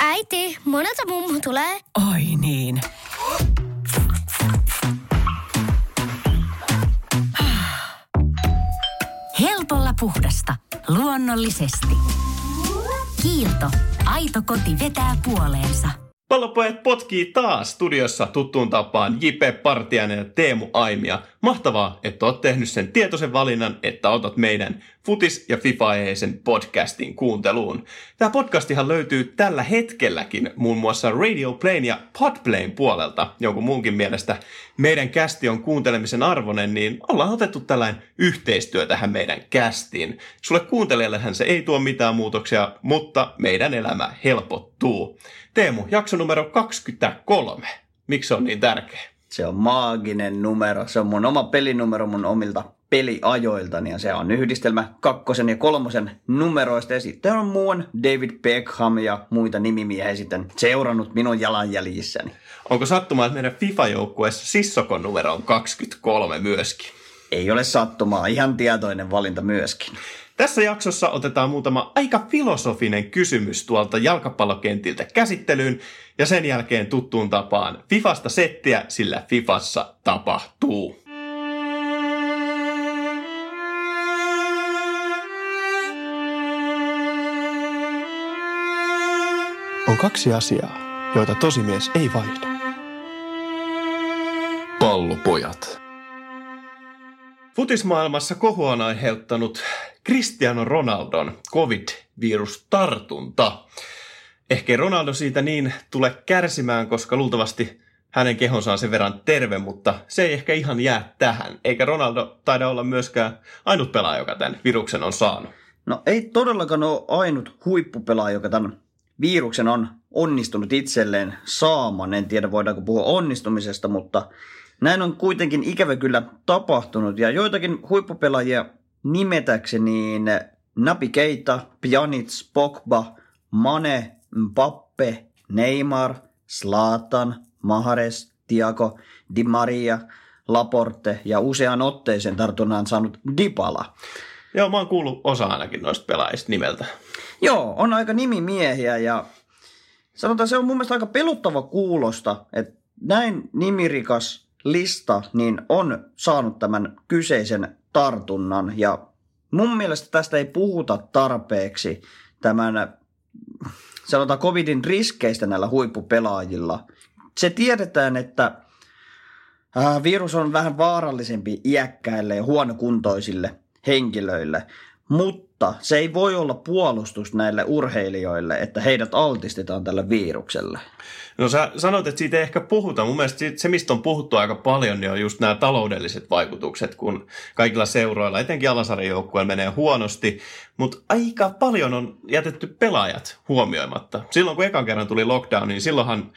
Äiti, monelta mummu tulee? Oi niin. Helpolla puhdasta. Luonnollisesti. Kiilto. Aito koti vetää puoleensa. Pallopojat potkii taas studiossa tuttuun tapaan J.P. Partiainen ja Teemu Aimia. Mahtavaa, että oot tehnyt sen tietoisen valinnan, että otat meidän Futis- ja fifa podcastin kuunteluun. Tämä podcastihan löytyy tällä hetkelläkin muun muassa Radio Plane ja Podplane puolelta. Jonkun muunkin mielestä meidän kästi on kuuntelemisen arvoinen, niin ollaan otettu tällainen yhteistyö tähän meidän kästiin. Sulle kuuntelijallehan se ei tuo mitään muutoksia, mutta meidän elämä helpottuu. Teemu, jakso numero 23. Miksi on niin tärkeä? Se on maaginen numero. Se on mun oma pelinumero mun omilta peliajoilta, niin se on yhdistelmä kakkosen ja kolmosen numeroista. Ja sitten on muun David Beckham ja muita nimimiehiä sitten seurannut minun jalanjäljissäni. Onko sattumaa, että meidän FIFA-joukkueessa Sissokon numero on 23 myöskin? Ei ole sattumaa, ihan tietoinen valinta myöskin. Tässä jaksossa otetaan muutama aika filosofinen kysymys tuolta jalkapallokentiltä käsittelyyn ja sen jälkeen tuttuun tapaan Fifasta settiä, sillä Fifassa tapahtuu. On kaksi asiaa, joita tosimies ei vaihda. Pallopojat. Futismaailmassa kohu on aiheuttanut Cristiano Ronaldon COVID-virustartunta. Ehkä Ronaldo siitä niin tule kärsimään, koska luultavasti hänen kehonsa on sen verran terve, mutta se ei ehkä ihan jää tähän. Eikä Ronaldo taida olla myöskään ainut pelaaja, joka tämän viruksen on saanut. No ei todellakaan ole ainut huippupelaaja, joka tämän viruksen on onnistunut itselleen saamaan. En tiedä voidaanko puhua onnistumisesta, mutta näin on kuitenkin ikävä kyllä tapahtunut. Ja joitakin huippupelaajia nimetäkseni, niin Napi Keita, Pjanic, Pogba, Mane, Mbappe, Neymar, Slatan, Mahares, Tiago, Di Maria, Laporte ja usean otteeseen tartunnan saanut Dipala. Joo, mä oon kuullut osa ainakin noista pelaajista nimeltä. Joo, on aika nimimiehiä ja sanotaan se on mun mielestä aika pelottava kuulosta, että näin nimirikas lista niin on saanut tämän kyseisen tartunnan ja mun mielestä tästä ei puhuta tarpeeksi tämän sanotaan covidin riskeistä näillä huippupelaajilla. Se tiedetään, että virus on vähän vaarallisempi iäkkäille ja huonokuntoisille henkilöille, mutta se ei voi olla puolustus näille urheilijoille, että heidät altistetaan tälle virukselle. No sä sanoit, että siitä ei ehkä puhuta. Mun mielestä se, mistä on puhuttu aika paljon, niin on just nämä taloudelliset vaikutukset, kun kaikilla seuroilla, etenkin alasarjoukkueilla menee huonosti, mutta aika paljon on jätetty pelaajat huomioimatta. Silloin kun ekan kerran tuli lockdown, niin silloinhan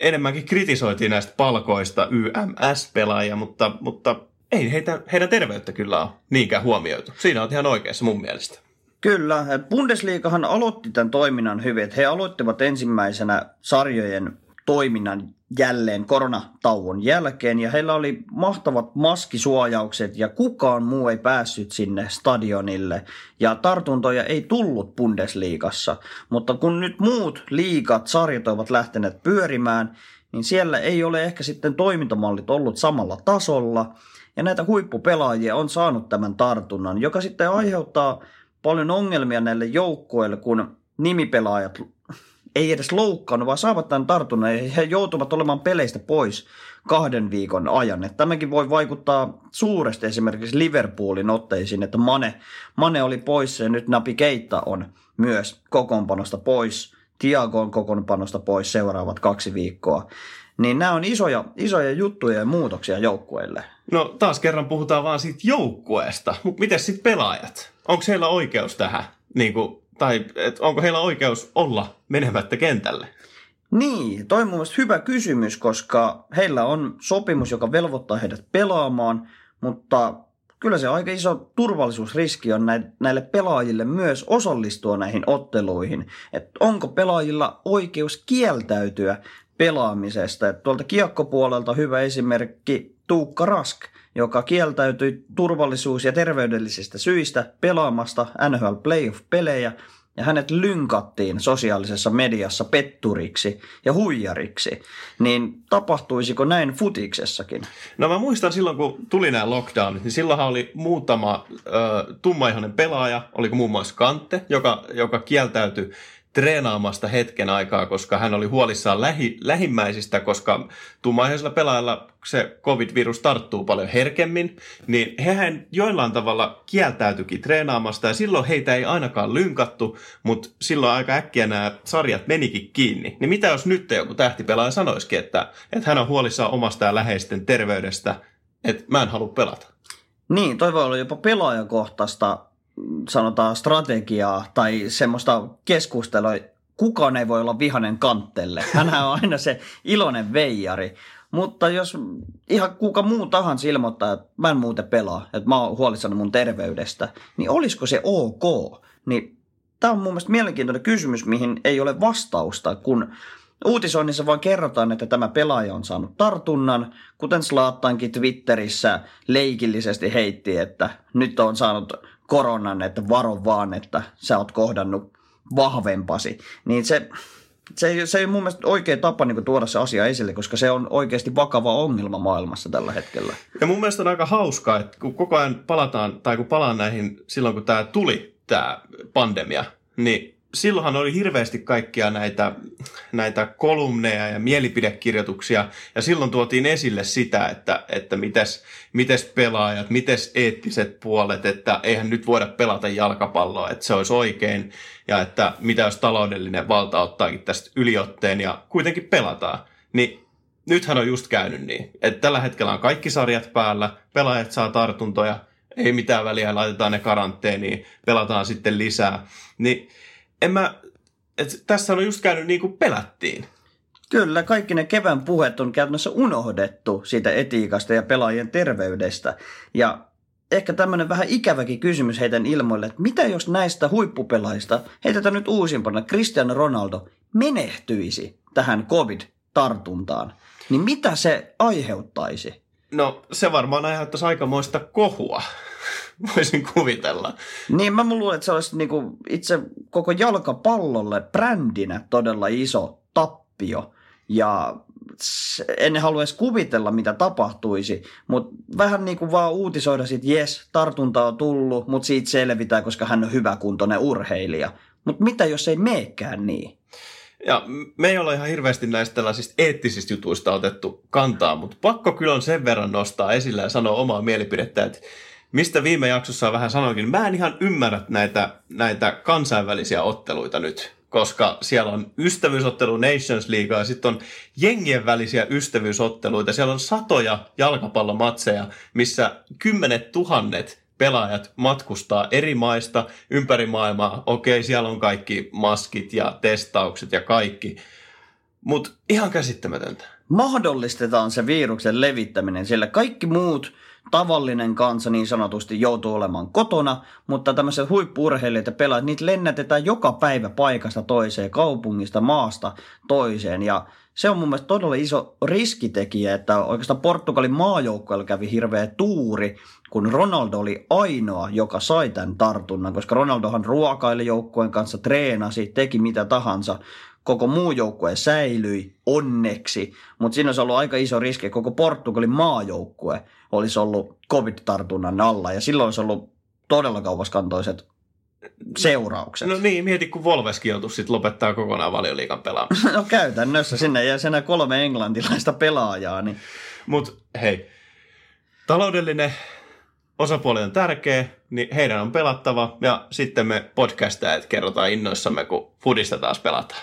enemmänkin kritisoitiin näistä palkoista YMS-pelaajia, mutta, mutta ei heitä, heidän terveyttä kyllä ole niinkään huomioitu. Siinä on ihan oikeassa mun mielestä. Kyllä, Bundesligahan aloitti tämän toiminnan hyvin, että he aloittivat ensimmäisenä sarjojen toiminnan jälleen koronatauon jälkeen ja heillä oli mahtavat maskisuojaukset ja kukaan muu ei päässyt sinne stadionille ja tartuntoja ei tullut Bundesliigassa, mutta kun nyt muut liigat, sarjat ovat lähteneet pyörimään, niin siellä ei ole ehkä sitten toimintamallit ollut samalla tasolla ja näitä huippupelaajia on saanut tämän tartunnan, joka sitten aiheuttaa paljon ongelmia näille joukkoille, kun nimipelaajat ei edes loukkaannut, vaan saavat tämän tartunnan ja he joutuvat olemaan peleistä pois kahden viikon ajan. Että tämäkin voi vaikuttaa suuresti esimerkiksi Liverpoolin otteisiin, että Mane, Mane oli pois ja nyt Napi Keita on myös kokoonpanosta pois. Tiago on kokoonpanosta pois seuraavat kaksi viikkoa. Niin nämä on isoja, isoja juttuja ja muutoksia joukkueille. No taas kerran puhutaan vaan siitä joukkueesta, mutta miten sitten pelaajat? Onko heillä oikeus tähän? Niin kuin, tai et onko heillä oikeus olla menemättä kentälle? Niin, toi on mun hyvä kysymys, koska heillä on sopimus, joka velvoittaa heidät pelaamaan, mutta kyllä se aika iso turvallisuusriski on näille pelaajille myös osallistua näihin otteluihin. Et onko pelaajilla oikeus kieltäytyä pelaamisesta? Et tuolta kiekkopuolelta hyvä esimerkki Tuukka Rask, joka kieltäytyi turvallisuus- ja terveydellisistä syistä pelaamasta NHL Playoff-pelejä ja hänet lynkattiin sosiaalisessa mediassa petturiksi ja huijariksi, niin tapahtuisiko näin futiksessakin? No mä muistan silloin, kun tuli nämä lockdownit, niin silloinhan oli muutama äh, tummaihoinen pelaaja, oliko muun muassa Kante, joka, joka kieltäytyi treenaamasta hetken aikaa, koska hän oli huolissaan lähi, lähimmäisistä, koska tummaiheisella pelaajalla se covid-virus tarttuu paljon herkemmin, niin hehän joillain tavalla kieltäytyikin treenaamasta ja silloin heitä ei ainakaan lynkattu, mutta silloin aika äkkiä nämä sarjat menikin kiinni. Niin mitä jos nyt joku tähtipelaaja sanoisikin, että, että hän on huolissaan omasta ja läheisten terveydestä, että mä en halua pelata? Niin, toi voi olla jopa pelaajakohtaista sanotaan strategiaa tai semmoista keskustelua, kukaan ei voi olla vihanen kanttelle. Hänhän on aina se iloinen veijari. Mutta jos ihan kuka muu tahansa ilmoittaa, että mä en muuten pelaa, että mä oon huolissani mun terveydestä, niin olisiko se ok? Niin tämä on mun mielestä mielenkiintoinen kysymys, mihin ei ole vastausta, kun uutisoinnissa vaan kerrotaan, että tämä pelaaja on saanut tartunnan, kuten Slaattankin Twitterissä leikillisesti heitti, että nyt on saanut koronan, että varo vaan, että sä oot kohdannut vahvempasi. Niin se, se, ei, se ei mun mielestä oikea tapa niin tuoda se asia esille, koska se on oikeasti vakava ongelma maailmassa tällä hetkellä. Ja mun mielestä on aika hauskaa, että kun koko ajan palataan, tai kun palaan näihin silloin, kun tämä tuli, tämä pandemia, niin silloinhan oli hirveästi kaikkia näitä, näitä kolumneja ja mielipidekirjoituksia, ja silloin tuotiin esille sitä, että, että mites, mites pelaajat, mites eettiset puolet, että eihän nyt voida pelata jalkapalloa, että se olisi oikein, ja että mitä jos taloudellinen valta ottaakin tästä yliotteen, ja kuitenkin pelataan. Niin nythän on just käynyt niin, että tällä hetkellä on kaikki sarjat päällä, pelaajat saa tartuntoja, ei mitään väliä, laitetaan ne karanteeniin, pelataan sitten lisää, niin en mä, et tässä on just käynyt niin kuin pelättiin. Kyllä, kaikki ne kevään puheet on käytännössä unohdettu siitä etiikasta ja pelaajien terveydestä. Ja ehkä tämmöinen vähän ikäväkin kysymys heitän ilmoille, että mitä jos näistä huippupelaajista, heitetään nyt uusimpana, Cristiano Ronaldo menehtyisi tähän COVID-tartuntaan, niin mitä se aiheuttaisi? No se varmaan aiheuttaisi aikamoista kohua. Voisin kuvitella. Niin, mä luulen, että se olisi niinku itse koko jalkapallolle brändinä todella iso tappio. Ja en halua edes kuvitella, mitä tapahtuisi, mutta vähän niin kuin vaan uutisoida siitä, jes, tartunta on tullut, mutta siitä selvitään, koska hän on hyväkuntoinen urheilija. Mutta mitä jos ei meekään niin? Ja me ei ole ihan hirveästi näistä tällaisista eettisistä jutuista otettu kantaa, mutta pakko kyllä on sen verran nostaa esille ja sanoa omaa mielipidettä, että mistä viime jaksossa vähän sanoinkin, mä en ihan ymmärrä näitä, näitä kansainvälisiä otteluita nyt, koska siellä on ystävyysottelu Nations League ja sitten on jengien välisiä ystävyysotteluita. Siellä on satoja jalkapallomatseja, missä kymmenet tuhannet pelaajat matkustaa eri maista ympäri maailmaa. Okei, siellä on kaikki maskit ja testaukset ja kaikki. Mutta ihan käsittämätöntä. Mahdollistetaan se viruksen levittäminen, sillä kaikki muut – tavallinen kansa niin sanotusti joutuu olemaan kotona, mutta tämmöiset huippurheilijat ja pelaajat, niitä lennätetään joka päivä paikasta toiseen, kaupungista, maasta toiseen. Ja se on mun mielestä todella iso riskitekijä, että oikeastaan Portugalin maajoukkueella kävi hirveä tuuri, kun Ronaldo oli ainoa, joka sai tämän tartunnan, koska Ronaldohan ruokaili joukkueen kanssa, treenasi, teki mitä tahansa, koko muu joukkue säilyi onneksi, mutta siinä olisi ollut aika iso riski, että koko Portugalin maajoukkue olisi ollut covid-tartunnan alla ja silloin olisi ollut todella kauaskantoiset seuraukset. No niin, mieti kun Volveskin joutuisi sitten lopettaa kokonaan valioliikan pelaamista. no käytännössä sinne jää senä kolme englantilaista pelaajaa. Niin... Mutta hei, taloudellinen osapuoli on tärkeä, niin heidän on pelattava ja sitten me podcastajat kerrotaan innoissamme, kun Fudista taas pelataan.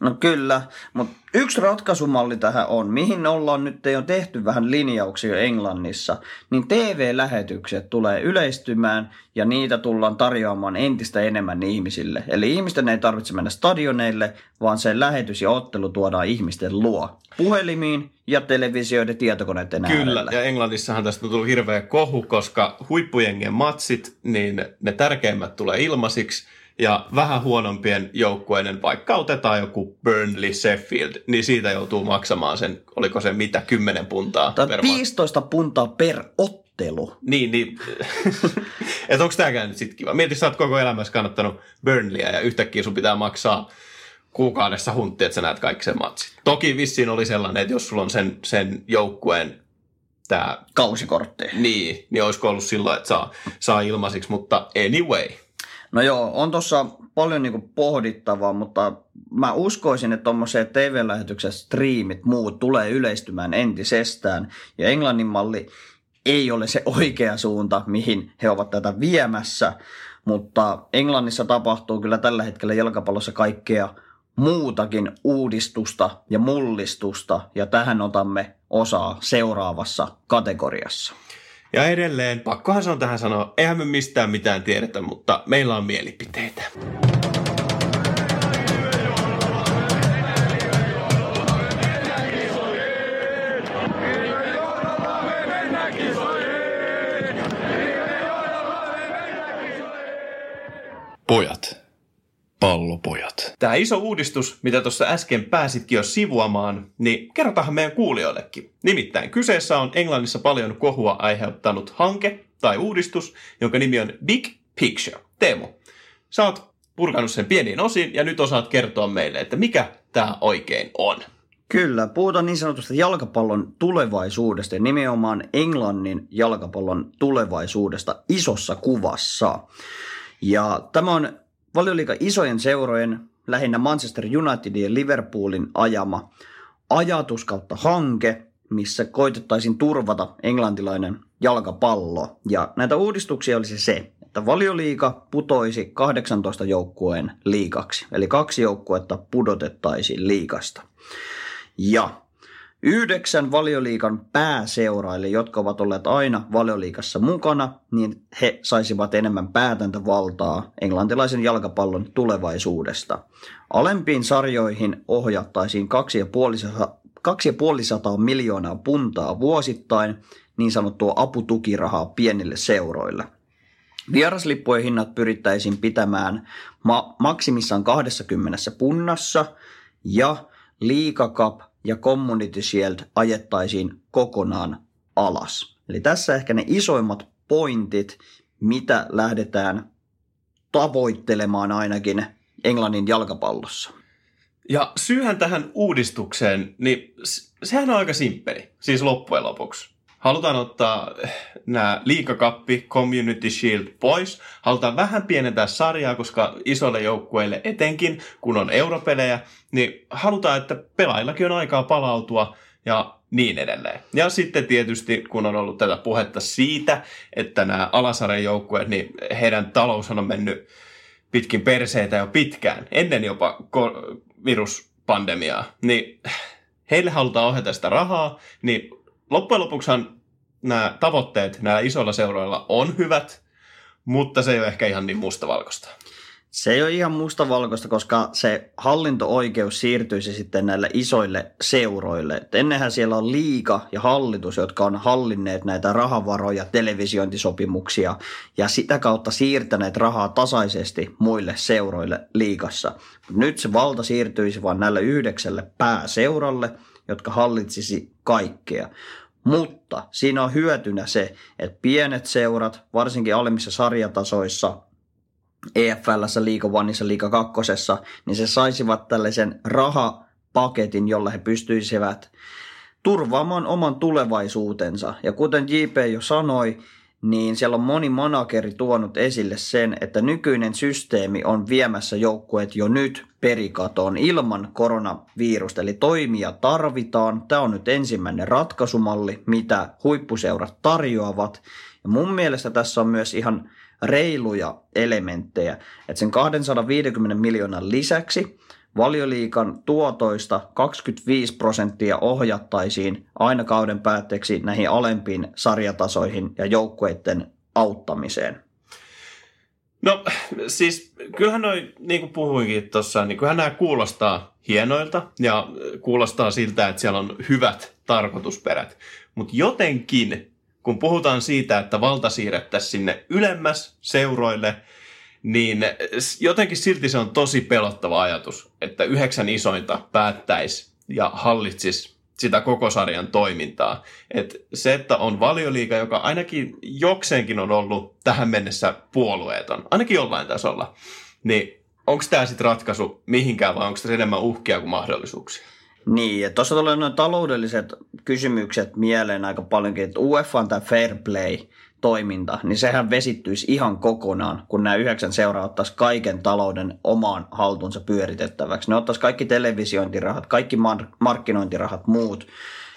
No kyllä, mutta yksi ratkaisumalli tähän on, mihin ollaan nyt jo tehty vähän linjauksia Englannissa, niin TV-lähetykset tulee yleistymään ja niitä tullaan tarjoamaan entistä enemmän ihmisille. Eli ihmisten ei tarvitse mennä stadioneille, vaan se lähetys ja ottelu tuodaan ihmisten luo. Puhelimiin ja televisioiden tietokoneiden Kyllä, äärellä. ja Englannissahan tästä on tullut hirveä kohu, koska huippujengien matsit, niin ne tärkeimmät tulee ilmaisiksi, ja vähän huonompien joukkueiden, vaikka otetaan joku Burnley, Sheffield, niin siitä joutuu maksamaan sen, oliko se mitä, 10 puntaa Tai per 15 puntaa per ottelu. Niin, niin. että onko tämäkään nyt sitten kiva? Mieti, sä oot koko elämässä kannattanut Burnleyä ja yhtäkkiä sun pitää maksaa kuukaudessa huntti, että sä näet kaikki sen matsit. Toki vissiin oli sellainen, että jos sulla on sen, sen joukkueen tämä, Kausikortteja. niin, niin olisiko ollut silloin, että saa, saa ilmaisiksi, mutta anyway. No joo, on tuossa paljon niinku pohdittavaa, mutta mä uskoisin, että tuommoiset TV-lähetyksen striimit, muut tulee yleistymään entisestään. Ja Englannin malli ei ole se oikea suunta, mihin he ovat tätä viemässä, mutta Englannissa tapahtuu kyllä tällä hetkellä jalkapallossa kaikkea muutakin uudistusta ja mullistusta, ja tähän otamme osaa seuraavassa kategoriassa. Ja edelleen, pakkohan se on tähän sanoa, eihän me mistään mitään tiedetä, mutta meillä on mielipiteitä. Pojat. Pallopojat. Tämä iso uudistus, mitä tuossa äsken pääsitkin jo sivuamaan, niin kerrotahan meidän kuulijoillekin. Nimittäin kyseessä on Englannissa paljon kohua aiheuttanut hanke tai uudistus, jonka nimi on Big Picture. Teemu, sä oot purkanut sen pieniin osiin ja nyt osaat kertoa meille, että mikä tämä oikein on. Kyllä, puhutaan niin sanotusta jalkapallon tulevaisuudesta ja nimenomaan Englannin jalkapallon tulevaisuudesta isossa kuvassa. Ja tämä on valioliiga isojen seurojen, lähinnä Manchester Unitedin ja Liverpoolin ajama ajatus kautta hanke, missä koitettaisiin turvata englantilainen jalkapallo. Ja näitä uudistuksia olisi se, että valioliiga putoisi 18 joukkueen liikaksi. Eli kaksi joukkuetta pudotettaisiin liikasta. Ja yhdeksän valioliikan pääseuraille, jotka ovat olleet aina valioliikassa mukana, niin he saisivat enemmän päätäntävaltaa englantilaisen jalkapallon tulevaisuudesta. Alempiin sarjoihin ohjattaisiin 2,5 miljoonaa puntaa vuosittain niin sanottua aputukirahaa pienille seuroille. Vieraslippujen hinnat pyrittäisiin pitämään ma- maksimissaan 20 punnassa ja Liiga Cup ja Community Shield ajettaisiin kokonaan alas. Eli tässä ehkä ne isoimmat pointit, mitä lähdetään tavoittelemaan ainakin Englannin jalkapallossa. Ja syyhän tähän uudistukseen, niin sehän on aika simppeli, siis loppujen lopuksi. Halutaan ottaa nämä liikakappi, Community Shield pois. Halutaan vähän pienentää sarjaa, koska isoille joukkueille etenkin, kun on europelejä, niin halutaan, että pelaillakin on aikaa palautua ja niin edelleen. Ja sitten tietysti, kun on ollut tätä puhetta siitä, että nämä alasarjan joukkueet, niin heidän talous on mennyt pitkin perseitä jo pitkään, ennen jopa viruspandemiaa, niin heille halutaan ohjata sitä rahaa, niin loppujen lopuksihan nämä tavoitteet näillä isoilla seuroilla on hyvät, mutta se ei ole ehkä ihan niin mustavalkoista. Se ei ole ihan mustavalkoista, koska se hallinto-oikeus siirtyisi sitten näille isoille seuroille. Et ennenhän siellä on liika ja hallitus, jotka on hallinneet näitä rahavaroja, televisiointisopimuksia ja sitä kautta siirtäneet rahaa tasaisesti muille seuroille liikassa. Nyt se valta siirtyisi vain näille yhdeksälle pääseuralle, jotka hallitsisi kaikkea. Mutta siinä on hyötynä se, että pienet seurat, varsinkin alemmissa sarjatasoissa, EFLssä, Liiga Oneissa, Liiga Kakkosessa, niin se saisivat tällaisen rahapaketin, jolla he pystyisivät turvaamaan oman tulevaisuutensa. Ja kuten JP jo sanoi, niin siellä on moni manageri tuonut esille sen, että nykyinen systeemi on viemässä joukkueet jo nyt perikatoon ilman koronavirusta. Eli toimia tarvitaan. Tämä on nyt ensimmäinen ratkaisumalli, mitä huippuseurat tarjoavat. Ja mun mielestä tässä on myös ihan reiluja elementtejä. Että sen 250 miljoonan lisäksi valioliikan tuotoista 25 prosenttia ohjattaisiin aina kauden päätteeksi näihin alempiin sarjatasoihin ja joukkueiden auttamiseen. No siis kyllähän noin, niin kuin puhuinkin tuossa, niin kyllähän nämä kuulostaa hienoilta ja kuulostaa siltä, että siellä on hyvät tarkoitusperät. Mutta jotenkin, kun puhutaan siitä, että valta siirrettäisiin sinne ylemmäs seuroille, niin jotenkin silti se on tosi pelottava ajatus, että yhdeksän isointa päättäisi ja hallitsisi sitä koko sarjan toimintaa. Et se, että on valioliiga, joka ainakin jokseenkin on ollut tähän mennessä puolueeton, ainakin jollain tasolla, niin onko tämä sitten ratkaisu mihinkään vai onko tässä enemmän uhkia kuin mahdollisuuksia? Niin, ja tuossa tulee noin taloudelliset kysymykset mieleen aika paljonkin, että UEFA on tämä fair play toiminta, niin sehän vesittyisi ihan kokonaan, kun nämä yhdeksän seuraa ottaisi kaiken talouden omaan haltuunsa pyöritettäväksi. Ne ottaisi kaikki televisiointirahat, kaikki markkinointirahat, muut,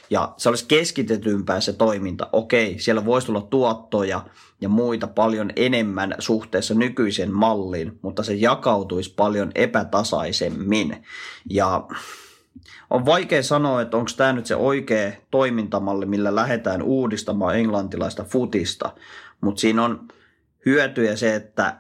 ja se olisi keskitetympää se toiminta. Okei, siellä voisi tulla tuottoja ja muita paljon enemmän suhteessa nykyiseen malliin, mutta se jakautuisi paljon epätasaisemmin. Ja on vaikea sanoa, että onko tämä nyt se oikea toimintamalli, millä lähdetään uudistamaan englantilaista futista, mutta siinä on hyötyjä se, että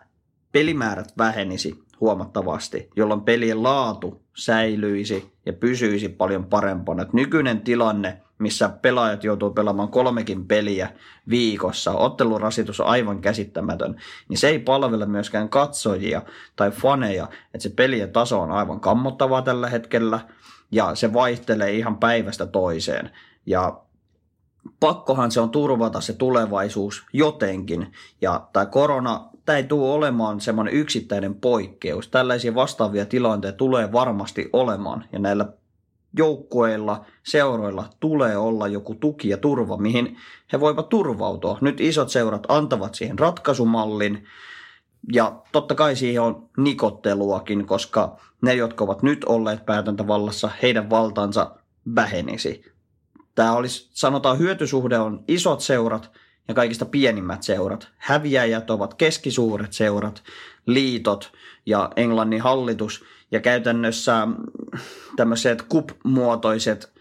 pelimäärät vähenisi huomattavasti, jolloin pelien laatu säilyisi ja pysyisi paljon parempana. Et nykyinen tilanne, missä pelaajat joutuu pelaamaan kolmekin peliä viikossa, ottelurasitus on aivan käsittämätön, niin se ei palvele myöskään katsojia tai faneja, että se pelien taso on aivan kammottavaa tällä hetkellä – ja se vaihtelee ihan päivästä toiseen. Ja pakkohan se on turvata se tulevaisuus jotenkin. Ja tämä korona, tämä ei tule olemaan semmoinen yksittäinen poikkeus. Tällaisia vastaavia tilanteita tulee varmasti olemaan. Ja näillä joukkueilla, seuroilla tulee olla joku tuki ja turva, mihin he voivat turvautua. Nyt isot seurat antavat siihen ratkaisumallin, ja totta kai siihen on nikotteluakin, koska ne, jotka ovat nyt olleet päätäntävallassa, heidän valtansa vähenisi. Tämä olisi, sanotaan, hyötysuhde on isot seurat ja kaikista pienimmät seurat. Häviäjät ovat keskisuuret seurat, liitot ja Englannin hallitus. Ja käytännössä tämmöiset kup-muotoiset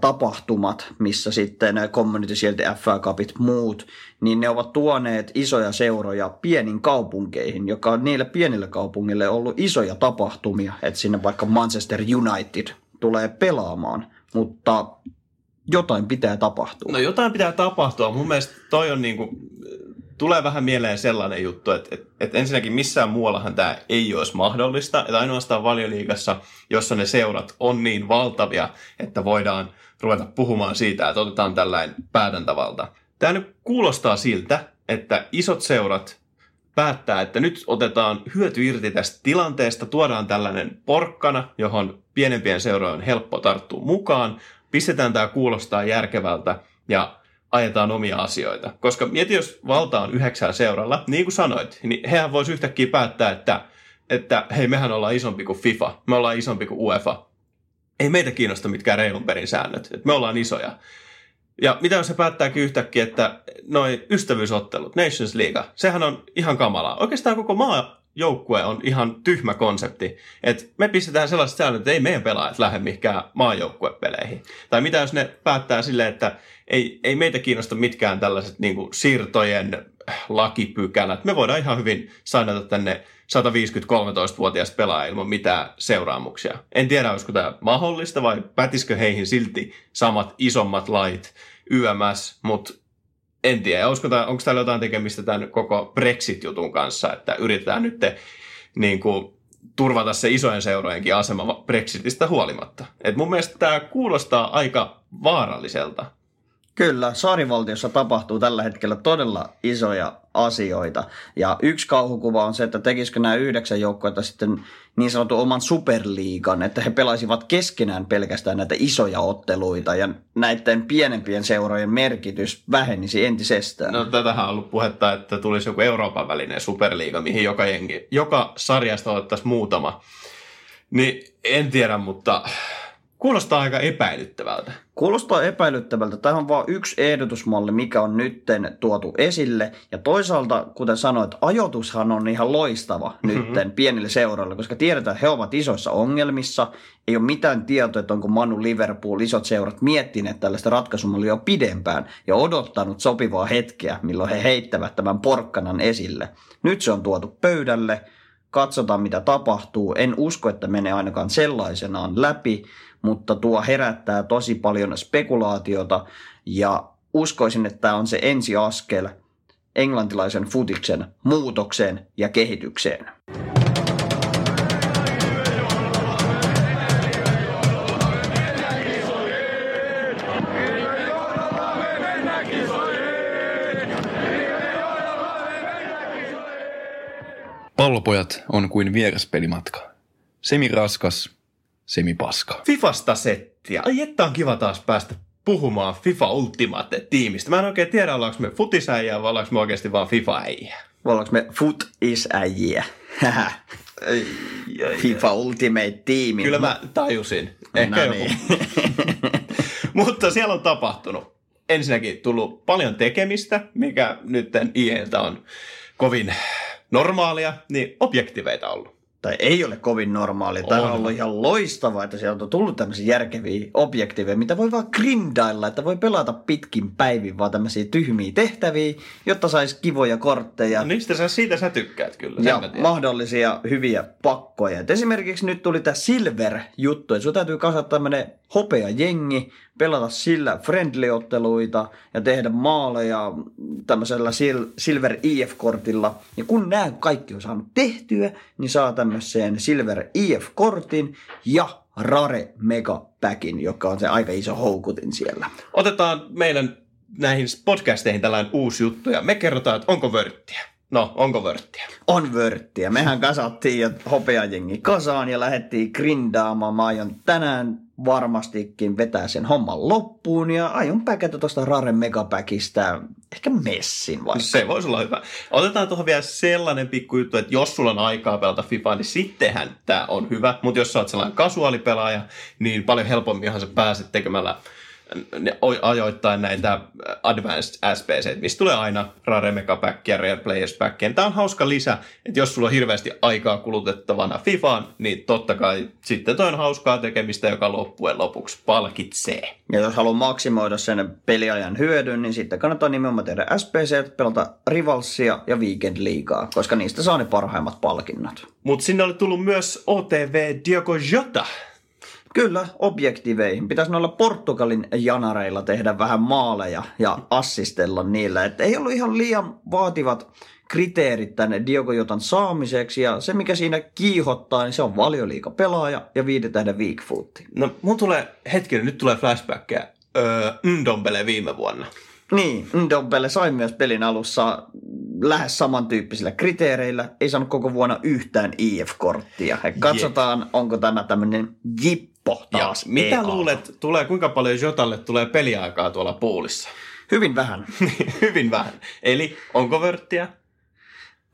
tapahtumat, missä sitten Community Shield, FA Cupit, muut, niin ne ovat tuoneet isoja seuroja pienin kaupunkeihin, joka on niille pienille kaupungille ollut isoja tapahtumia, että sinne vaikka Manchester United tulee pelaamaan, mutta jotain pitää tapahtua. No jotain pitää tapahtua. Mun mielestä toi on niinku, tulee vähän mieleen sellainen juttu, että, että, että ensinnäkin missään muuallahan tämä ei olisi mahdollista, että ainoastaan valioliigassa, jossa ne seurat on niin valtavia, että voidaan ruveta puhumaan siitä, että otetaan tällainen päätäntävalta. Tämä nyt kuulostaa siltä, että isot seurat päättää, että nyt otetaan hyöty irti tästä tilanteesta, tuodaan tällainen porkkana, johon pienempien seurojen on helppo tarttua mukaan, pistetään tämä kuulostaa järkevältä ja ajetaan omia asioita. Koska mieti, jos valta on yhdeksää seuralla, niin kuin sanoit, niin hehän voisi yhtäkkiä päättää, että, että hei, mehän ollaan isompi kuin FIFA, me ollaan isompi kuin UEFA. Ei meitä kiinnosta mitkään reilun perin säännöt, että me ollaan isoja. Ja mitä jos se päättääkin yhtäkkiä, että noin ystävyysottelut, Nations League, sehän on ihan kamalaa. Oikeastaan koko maa joukkue on ihan tyhmä konsepti. Että me pistetään sellaiset säännöt, että ei meidän pelaajat lähde mihinkään maajoukkuepeleihin. Tai mitä jos ne päättää silleen, että ei, ei meitä kiinnosta mitkään tällaiset niin kuin siirtojen lakipykälät. Me voidaan ihan hyvin saada tänne 150-13-vuotiaista pelaaja ilman mitään seuraamuksia. En tiedä, olisiko tämä mahdollista vai pätiskö heihin silti samat isommat lait YMS, mutta en tiedä. Onko täällä jotain tekemistä tämän koko Brexit-jutun kanssa, että yritetään nyt te, niin kuin, turvata se isojen seurojenkin asema Brexitistä huolimatta. Et mun mielestä tämä kuulostaa aika vaaralliselta. Kyllä, saarivaltiossa tapahtuu tällä hetkellä todella isoja asioita. Ja yksi kauhukuva on se, että tekisikö nämä yhdeksän joukkoita sitten niin sanotun oman superliigan, että he pelaisivat keskenään pelkästään näitä isoja otteluita ja näiden pienempien seurojen merkitys vähenisi entisestään. No tätähän on ollut puhetta, että tulisi joku Euroopan välinen superliiga, mihin joka, jengi, joka sarjasta otettaisiin muutama. Niin en tiedä, mutta Kuulostaa aika epäilyttävältä. Kuulostaa epäilyttävältä. Tämä on vain yksi ehdotusmalli, mikä on nytten tuotu esille. Ja toisaalta, kuten sanoit, ajoitushan on ihan loistava mm-hmm. nytten pienille seuroille, koska tiedetään, että he ovat isoissa ongelmissa. Ei ole mitään tietoa, että onko Manu Liverpool, isot seurat miettineet tällaista ratkaisumallia jo pidempään ja odottanut sopivaa hetkeä, milloin he heittävät tämän porkkanan esille. Nyt se on tuotu pöydälle. Katsotaan, mitä tapahtuu. En usko, että menee ainakaan sellaisenaan läpi mutta tuo herättää tosi paljon spekulaatiota ja uskoisin, että tämä on se ensiaskel, englantilaisen futiksen muutokseen ja kehitykseen. Pallopojat on kuin vieraspelimatka. Semi raskas, semi paska. Fifasta settiä. Ai että on kiva taas päästä puhumaan FIFA Ultimate-tiimistä. Mä en oikein tiedä, ollaanko me futisäijää vai ollaanko me oikeasti vaan FIFA-äijää. Vai ollaanko me foot is äijiä? FIFA Ultimate Team. Kyllä mä tajusin. Ehkä no joku. niin. Mutta siellä on tapahtunut. Ensinnäkin tullut paljon tekemistä, mikä nyt IEltä on kovin normaalia, niin objektiveita ollut. Tai ei ole kovin normaali. Tämä on ollut ihan loistavaa, että sieltä on tullut tämmöisiä järkeviä objektiiveja, mitä voi vaan grindailla, että voi pelata pitkin päivin vaan tämmöisiä tyhmiä tehtäviä, jotta saisi kivoja kortteja. No niistä sä, siitä sä tykkäät kyllä, sen ja mahdollisia hyviä pakkoja. Et esimerkiksi nyt tuli tämä Silver-juttu, että sun täytyy kasata tämmöinen hopea jengi, pelata sillä friendly-otteluita ja tehdä maaleja tämmöisellä Sil- Silver IF-kortilla. Ja kun nämä kaikki on saanut tehtyä, niin saa tämmöiseen Silver IF-kortin ja Rare Mega Packin, joka on se aika iso houkutin siellä. Otetaan meidän näihin podcasteihin tällainen uusi juttu ja me kerrotaan, että onko vörttiä. No, onko vörttiä? on vörttiä. Mehän kasattiin jo hopeajengi kasaan ja lähdettiin grindaamaan. Mä aion tänään varmastikin vetää sen homman loppuun ja aion päkätä tuosta Rare Megapackista ehkä messin vaikka. Se voisi olla hyvä. Otetaan tuohon vielä sellainen pikku juttu, että jos sulla on aikaa pelata FIFAa, niin sittenhän tämä on hyvä. Mutta jos sä oot sellainen kasuaalipelaaja, niin paljon helpomminhan sä pääset tekemällä ajoittain näitä Advanced SPC, mistä tulee aina Rare Mega Pack ja Rare Players Pack. Tämä on hauska lisä, että jos sulla on hirveästi aikaa kulutettavana FIFAan, niin totta kai sitten toi on hauskaa tekemistä, joka loppujen lopuksi palkitsee. Ja jos haluaa maksimoida sen peliajan hyödyn, niin sitten kannattaa nimenomaan tehdä SPC, pelata Rivalsia ja Weekend Liigaa, koska niistä saa ne parhaimmat palkinnot. Mutta sinne oli tullut myös OTV Diogo Jota. Kyllä, objektiveihin. Pitäisi noilla Portugalin janareilla tehdä vähän maaleja ja assistella niillä. Et ei ollut ihan liian vaativat kriteerit tänne Diogo Jotan saamiseksi. Ja se, mikä siinä kiihottaa, niin se on valioliika pelaaja ja viiden tähden weak footti. No, mun tulee, hetkinen, nyt tulee flashbackia. Öö, Ndombele viime vuonna. Niin, Ndombele sai myös pelin alussa lähes samantyyppisillä kriteereillä. Ei saanut koko vuonna yhtään IF-korttia. Katsotaan, onko tämä tämmöinen jippo Ja taas. mitä EA. luulet, tulee, kuinka paljon Jotalle tulee peliaikaa tuolla puulissa? Hyvin vähän. Hyvin vähän. Eli onko vörttiä?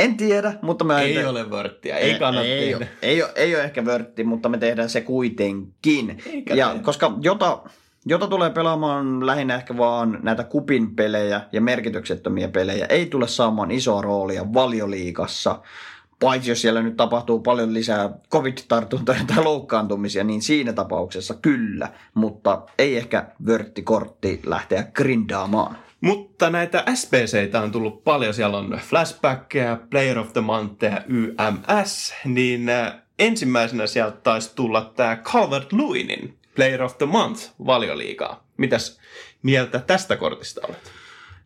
En tiedä, mutta mä Ei ole vörttiä, ei kannata ei, tehdä. ole, ei, ole, ei ole ehkä vörtti, mutta me tehdään se kuitenkin. Eikä ja tehdä. koska jota, jota tulee pelaamaan lähinnä ehkä vaan näitä kupin pelejä ja merkityksettömiä pelejä, ei tule saamaan isoa roolia valioliikassa. Paitsi jos siellä nyt tapahtuu paljon lisää covid-tartuntoja tai loukkaantumisia, niin siinä tapauksessa kyllä, mutta ei ehkä vörttikortti lähteä grindaamaan. Mutta näitä SPCitä on tullut paljon. Siellä on Flashbackia, Player of the Month ja YMS. Niin äh, ensimmäisenä sieltä taisi tulla tämä Calvert-Lewinin Player of the Month valioliigaa. Mitäs mieltä tästä kortista olet?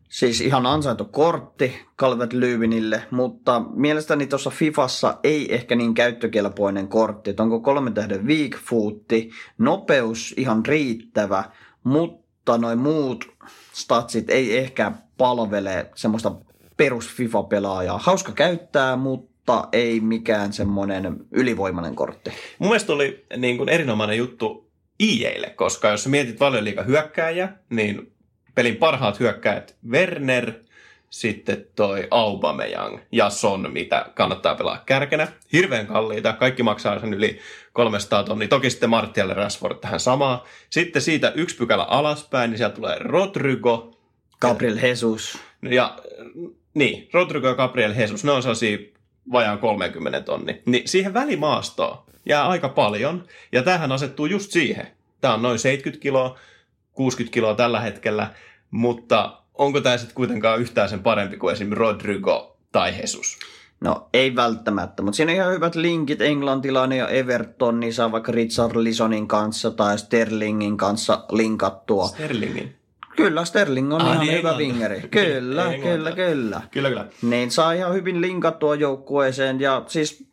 Siis ihan ansaittu kortti Calvert Lewinille, mutta mielestäni tuossa Fifassa ei ehkä niin käyttökelpoinen kortti. Että onko kolmen tähden weak footti, nopeus ihan riittävä, mutta noin muut statsit ei ehkä palvele semmoista perus FIFA-pelaajaa. Hauska käyttää, mutta ei mikään semmoinen ylivoimainen kortti. Mun mielestä oli niin kuin erinomainen juttu IEille, koska jos mietit paljon liikaa hyökkääjä, niin pelin parhaat hyökkäjät Werner, sitten toi Aubameyang ja Son, mitä kannattaa pelaa kärkenä. Hirveän kalliita, kaikki maksaa sen yli 300 tonnia. Toki sitten Martial Rashford tähän samaa. Sitten siitä yksi pykälä alaspäin, niin sieltä tulee Rodrigo, Gabriel Jesus. ja niin, Rodrigo ja Gabriel Jesus, ne on sellaisia vajaan 30 tonni. Niin siihen välimaastoon jää aika paljon, ja tämähän asettuu just siihen. Tämä on noin 70 kiloa, 60 kiloa tällä hetkellä, mutta onko tämä sitten kuitenkaan yhtään sen parempi kuin esimerkiksi Rodrigo tai Jesus? No ei välttämättä, mutta siinä on ihan hyvät linkit. Englantilainen ja Everton, niin saa vaikka Richard Lisonin kanssa tai Sterlingin kanssa linkattua. Sterlingin. Kyllä, Sterling on Ah, ihan niin, hyvä Englanti. vingeri. Kyllä, Englanti. kyllä, kyllä. Kyllä, kyllä. Niin saa ihan hyvin linkattua joukkueeseen ja siis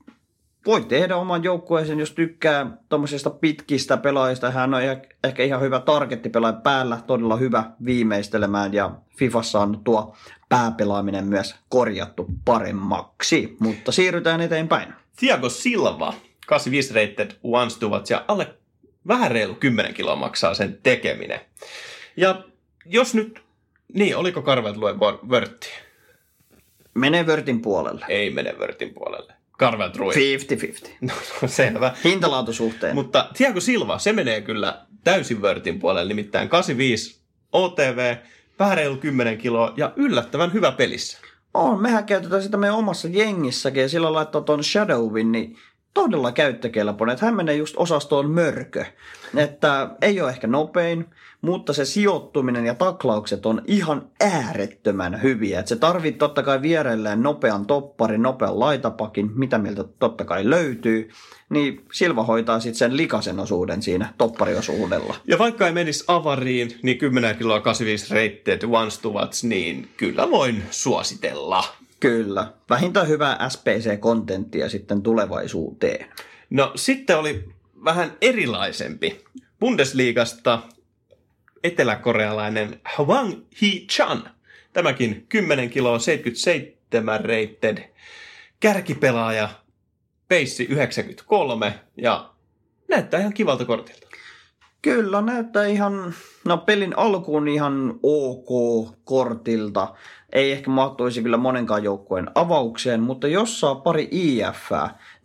voi tehdä oman joukkueeseen, jos tykkää tuommoisista pitkistä pelaajista. Hän on ehkä- ihan hyvä targettipelaaja päällä, todella hyvä viimeistelemään ja Fifassa on tuo pääpelaaminen myös korjattu paremmaksi, mutta siirrytään eteenpäin. Thiago Silva, 85 rated once tuvat ja alle vähän reilu 10 kiloa maksaa sen tekeminen. Ja jos nyt, niin oliko Karvet lue vörtti? Mene Vörtin puolelle. Ei mene vörtin puolelle. Karvet rui. 50-50. No, selvä. Hintalaatusuhteen. Mutta Thiago Silva, se menee kyllä täysin vörtin puolelle, nimittäin 85 OTV, vähän reilu 10 kiloa ja yllättävän hyvä pelissä. On, mehän käytetään sitä meidän omassa jengissäkin ja silloin laittaa tuon Shadowin, niin todella käyttökelpoinen. Että hän menee just osastoon mörkö. Että ei ole ehkä nopein, mutta se sijoittuminen ja taklaukset on ihan äärettömän hyviä. Että se tarvitsee totta kai vierelleen nopean topparin, nopean laitapakin, mitä mieltä totta kai löytyy. Niin Silva hoitaa sitten sen likasen osuuden siinä toppariosuudella. Ja vaikka ei menisi avariin, niin 10 kiloa 85 rated once tuvat, niin kyllä voin suositella. Kyllä, vähintään hyvää SPC-kontenttia sitten tulevaisuuteen. No sitten oli vähän erilaisempi. Bundesliigasta eteläkorealainen Hwang Hee-chan. Tämäkin 10 kiloa 77 rated kärkipelaaja, peissi 93 ja näyttää ihan kivalta kortilta. Kyllä, näyttää ihan, no pelin alkuun ihan ok kortilta. Ei ehkä mahtuisi kyllä monenkaan joukkueen avaukseen, mutta jos saa pari IF,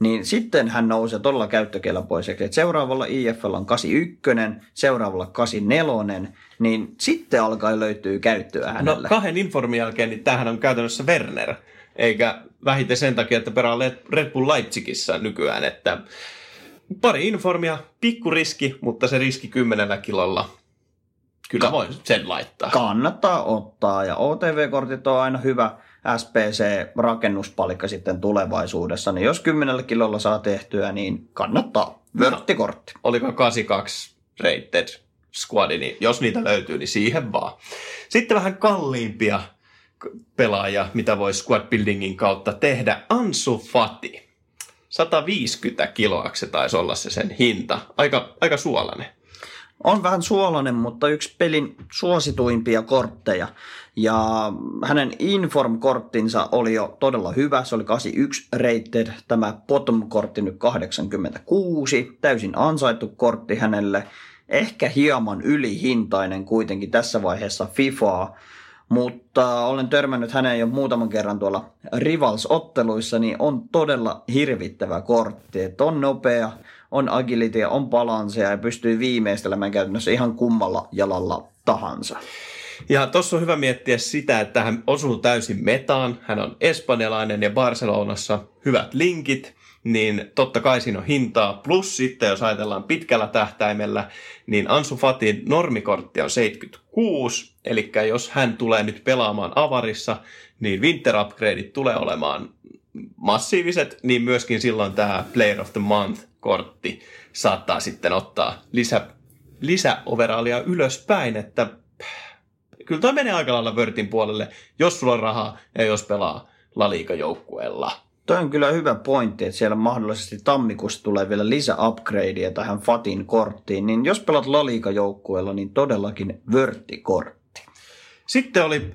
niin sitten hän nousee todella käyttökelpoiseksi. Et seuraavalla IF on 81, seuraavalla 84, niin sitten alkaa löytyy käyttöä No hänelle. kahden informin jälkeen, niin tämähän on käytännössä Werner, eikä vähiten sen takia, että perää Red Bull Leipzigissä nykyään, että pari informia, pikku riski, mutta se riski kymmenellä kilolla. Kyllä voin sen laittaa. Kannattaa ottaa ja OTV-kortit on aina hyvä SPC-rakennuspalikka sitten tulevaisuudessa. Niin jos 10 kilolla saa tehtyä, niin kannattaa. Vörttikortti. Oliko 82 rated squadi, niin jos niitä löytyy, niin siihen vaan. Sitten vähän kalliimpia pelaajia, mitä voi squad buildingin kautta tehdä. Ansu Fati. 150 kiloa se taisi olla se sen hinta. Aika, aika suolainen. On vähän suolainen, mutta yksi pelin suosituimpia kortteja. Ja hänen Inform-korttinsa oli jo todella hyvä. Se oli 81 rated. Tämä Bottom-kortti nyt 86. Täysin ansaittu kortti hänelle. Ehkä hieman ylihintainen kuitenkin tässä vaiheessa FIFAa. Mutta olen törmännyt häneen jo muutaman kerran tuolla Rivals-otteluissa, niin on todella hirvittävä kortti. Että on nopea, on agility, on balansseja ja pystyy viimeistelemään käytännössä ihan kummalla jalalla tahansa. Ja tuossa on hyvä miettiä sitä, että hän osuu täysin metaan. Hän on espanjalainen ja Barcelonassa hyvät linkit, niin totta kai siinä on hintaa. Plus sitten, jos ajatellaan pitkällä tähtäimellä, niin Ansu Fatin normikortti on 76, eli jos hän tulee nyt pelaamaan avarissa, niin winter upgradeit tulee olemaan massiiviset, niin myöskin silloin tämä Player of the Month-kortti saattaa sitten ottaa lisä, lisäoverallia ylöspäin, että kyllä toi menee aika lailla vörtin puolelle, jos sulla on rahaa ja jos pelaa La Liga-joukkueella. Toi on kyllä hyvä pointti, että siellä mahdollisesti tammikuussa tulee vielä lisäupgradeja tähän Fatin korttiin. Niin jos pelat La Liga-joukkueella, niin todellakin vörttikortti. Sitten oli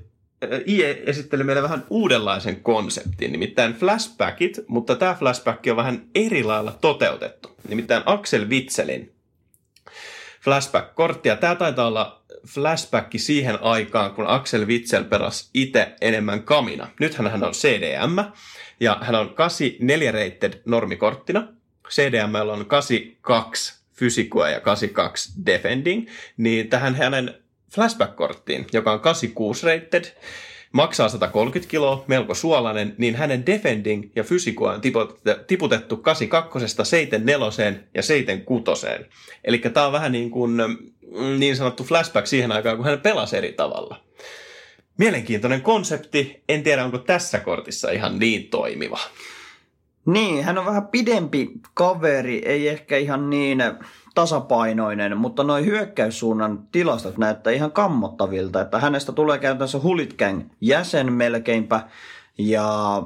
IE esitteli meille vähän uudenlaisen konseptin, nimittäin flashbackit, mutta tämä flashback on vähän eri lailla toteutettu. Nimittäin Axel Witselin flashback-kortti, ja tämä taitaa olla flashback siihen aikaan, kun Axel Witsel pelasi itse enemmän kamina. Nythän hän on CDM, ja hän on 84 rated normikorttina. CDM on 82 fysikua ja 82 defending, niin tähän hänen flashback-korttiin, joka on 86 rated, maksaa 130 kiloa, melko suolainen, niin hänen defending ja fysikua on tiputettu- tiputettu 82, 74 ja 76. Eli tämä on vähän niin kuin mm, niin sanottu flashback siihen aikaan, kun hän pelasi eri tavalla. Mielenkiintoinen konsepti. En tiedä, onko tässä kortissa ihan niin toimiva. Niin, hän on vähän pidempi kaveri, ei ehkä ihan niin tasapainoinen, mutta noin hyökkäyssuunnan tilastot näyttää ihan kammottavilta, että hänestä tulee käytännössä Hulitgang jäsen melkeinpä ja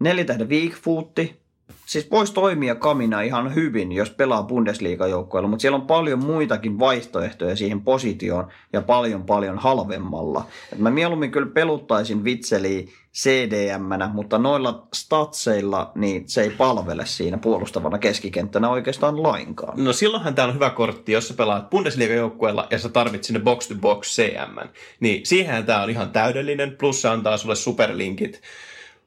nelitähden Weakfootti, siis voisi toimia kamina ihan hyvin, jos pelaa Bundesliga-joukkueella, mutta siellä on paljon muitakin vaihtoehtoja siihen positioon ja paljon paljon halvemmalla. Et mä mieluummin kyllä peluttaisin Vitseliä cdm mutta noilla statseilla niin se ei palvele siinä puolustavana keskikenttänä oikeastaan lainkaan. No silloinhan tämä on hyvä kortti, jos sä pelaat Bundesliga-joukkueella ja sä tarvit sinne box-to-box CM. Niin siihen tämä on ihan täydellinen, plus se antaa sulle superlinkit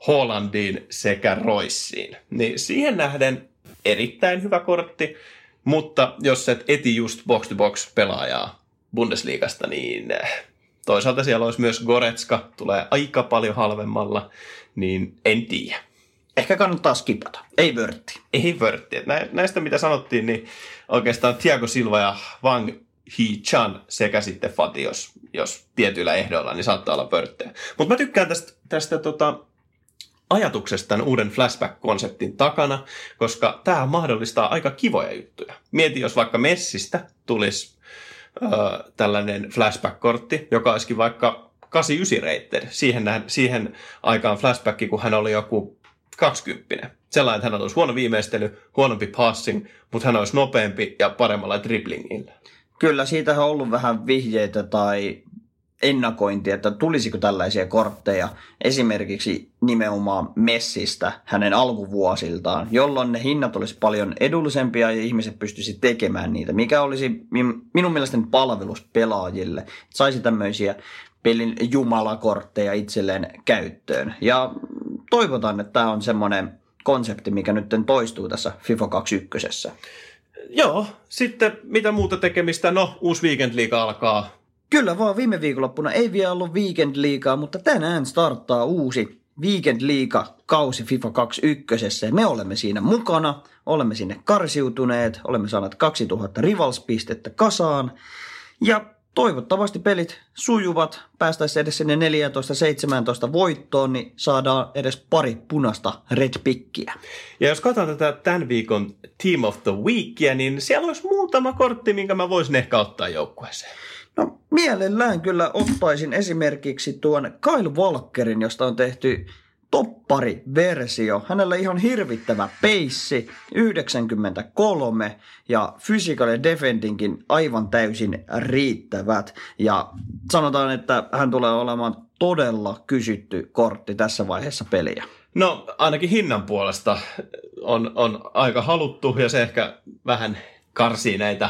Hollandiin sekä Roissiin. Niin siihen nähden erittäin hyvä kortti, mutta jos et eti just box-to-box pelaajaa Bundesliigasta, niin eh, toisaalta siellä olisi myös Goretska, tulee aika paljon halvemmalla, niin en tiedä. Ehkä kannattaa skipata. Ei vörtti. Ei vörtti. Näistä mitä sanottiin, niin oikeastaan Thiago Silva ja Wang Hee Chan sekä sitten Fati, jos, jos tietyillä ehdoilla, niin saattaa olla vörttejä. Mutta mä tykkään tästä, tästä tota, ajatuksesta tämän uuden flashback-konseptin takana, koska tämä mahdollistaa aika kivoja juttuja. Mieti, jos vaikka Messistä tulisi ö, tällainen flashback-kortti, joka olisikin vaikka 89 rated. Siihen, siihen aikaan flashback, kun hän oli joku 20. Sellainen, että hän olisi huono viimeistely, huonompi passing, mutta hän olisi nopeampi ja paremmalla driblingillä. Kyllä, siitä on ollut vähän vihjeitä tai ennakointi, että tulisiko tällaisia kortteja esimerkiksi nimenomaan Messistä hänen alkuvuosiltaan, jolloin ne hinnat olisi paljon edullisempia ja ihmiset pystyisi tekemään niitä, mikä olisi minun mielestäni palvelus pelaajille. Saisi tämmöisiä pelin jumalakortteja itselleen käyttöön. Ja toivotaan, että tämä on semmoinen konsepti, mikä nyt toistuu tässä FIFA 21. Joo, sitten mitä muuta tekemistä? No, uusi Weekend League alkaa Kyllä vaan viime viikonloppuna ei vielä ollut Weekend Liigaa, mutta tänään starttaa uusi Weekend Liiga kausi FIFA 21. Me olemme siinä mukana, olemme sinne karsiutuneet, olemme saaneet 2000 rivalspistettä kasaan ja toivottavasti pelit sujuvat, päästäisiin edes sinne 14-17 voittoon, niin saadaan edes pari punasta red pickiä. Ja jos katsotaan tätä tämän viikon Team of the Weekia, niin siellä olisi muutama kortti, minkä mä voisin ehkä ottaa joukkueeseen. No mielellään kyllä ottaisin esimerkiksi tuon Kyle Walkerin, josta on tehty toppari-versio. Hänellä ihan hirvittävä peissi, 93 ja physical ja defendingkin aivan täysin riittävät. Ja sanotaan, että hän tulee olemaan todella kysytty kortti tässä vaiheessa peliä. No ainakin hinnan puolesta on, on aika haluttu ja se ehkä vähän karsii näitä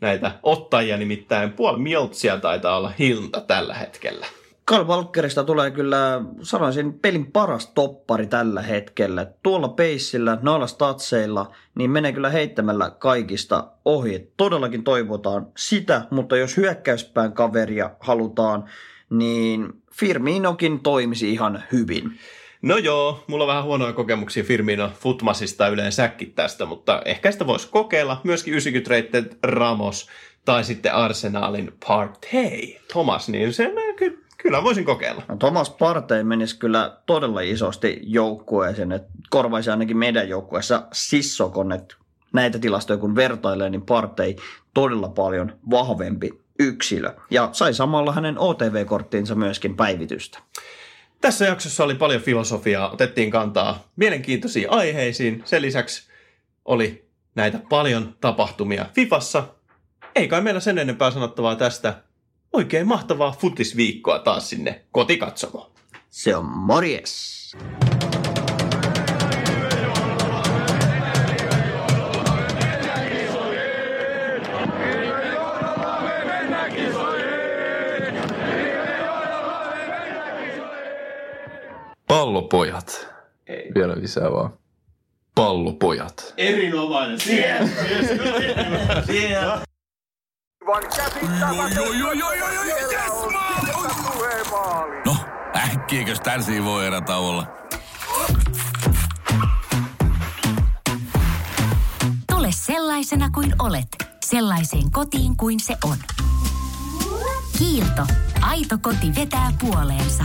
näitä ottajia, nimittäin puoli miltsia taitaa olla hinta tällä hetkellä. Karl Walkerista tulee kyllä, sanoisin, pelin paras toppari tällä hetkellä. Tuolla peissillä, noilla statseilla, niin menee kyllä heittämällä kaikista ohi. Todellakin toivotaan sitä, mutta jos hyökkäyspään kaveria halutaan, niin Firminokin toimisi ihan hyvin. No joo, mulla on vähän huonoja kokemuksia Firmino Futmasista yleensäkin tästä, mutta ehkä sitä voisi kokeilla. Myöskin 90 rated Ramos tai sitten Arsenalin Partey Thomas, niin sen ky- kyllä voisin kokeilla. No, Thomas Partey menisi kyllä todella isosti joukkueeseen, että korvaisi ainakin meidän joukkueessa Sissokon, että näitä tilastoja kun vertailee, niin Partey todella paljon vahvempi yksilö. Ja sai samalla hänen OTV-korttiinsa myöskin päivitystä. Tässä jaksossa oli paljon filosofiaa, otettiin kantaa mielenkiintoisiin aiheisiin. Sen lisäksi oli näitä paljon tapahtumia Fifassa. Ei kai meillä sen enempää sanottavaa tästä. Oikein mahtavaa futisviikkoa taas sinne kotikatsomoon. Se on morjes! Pallopojat. Ei. Vielä lisää vaan. Pallopojat. Erinomainen. Siellä. Siellä. No, äkkiäkös tän voi erätauolla? Tule sellaisena kuin olet, sellaiseen kotiin kuin se on. Kiilto. Aito koti vetää puoleensa.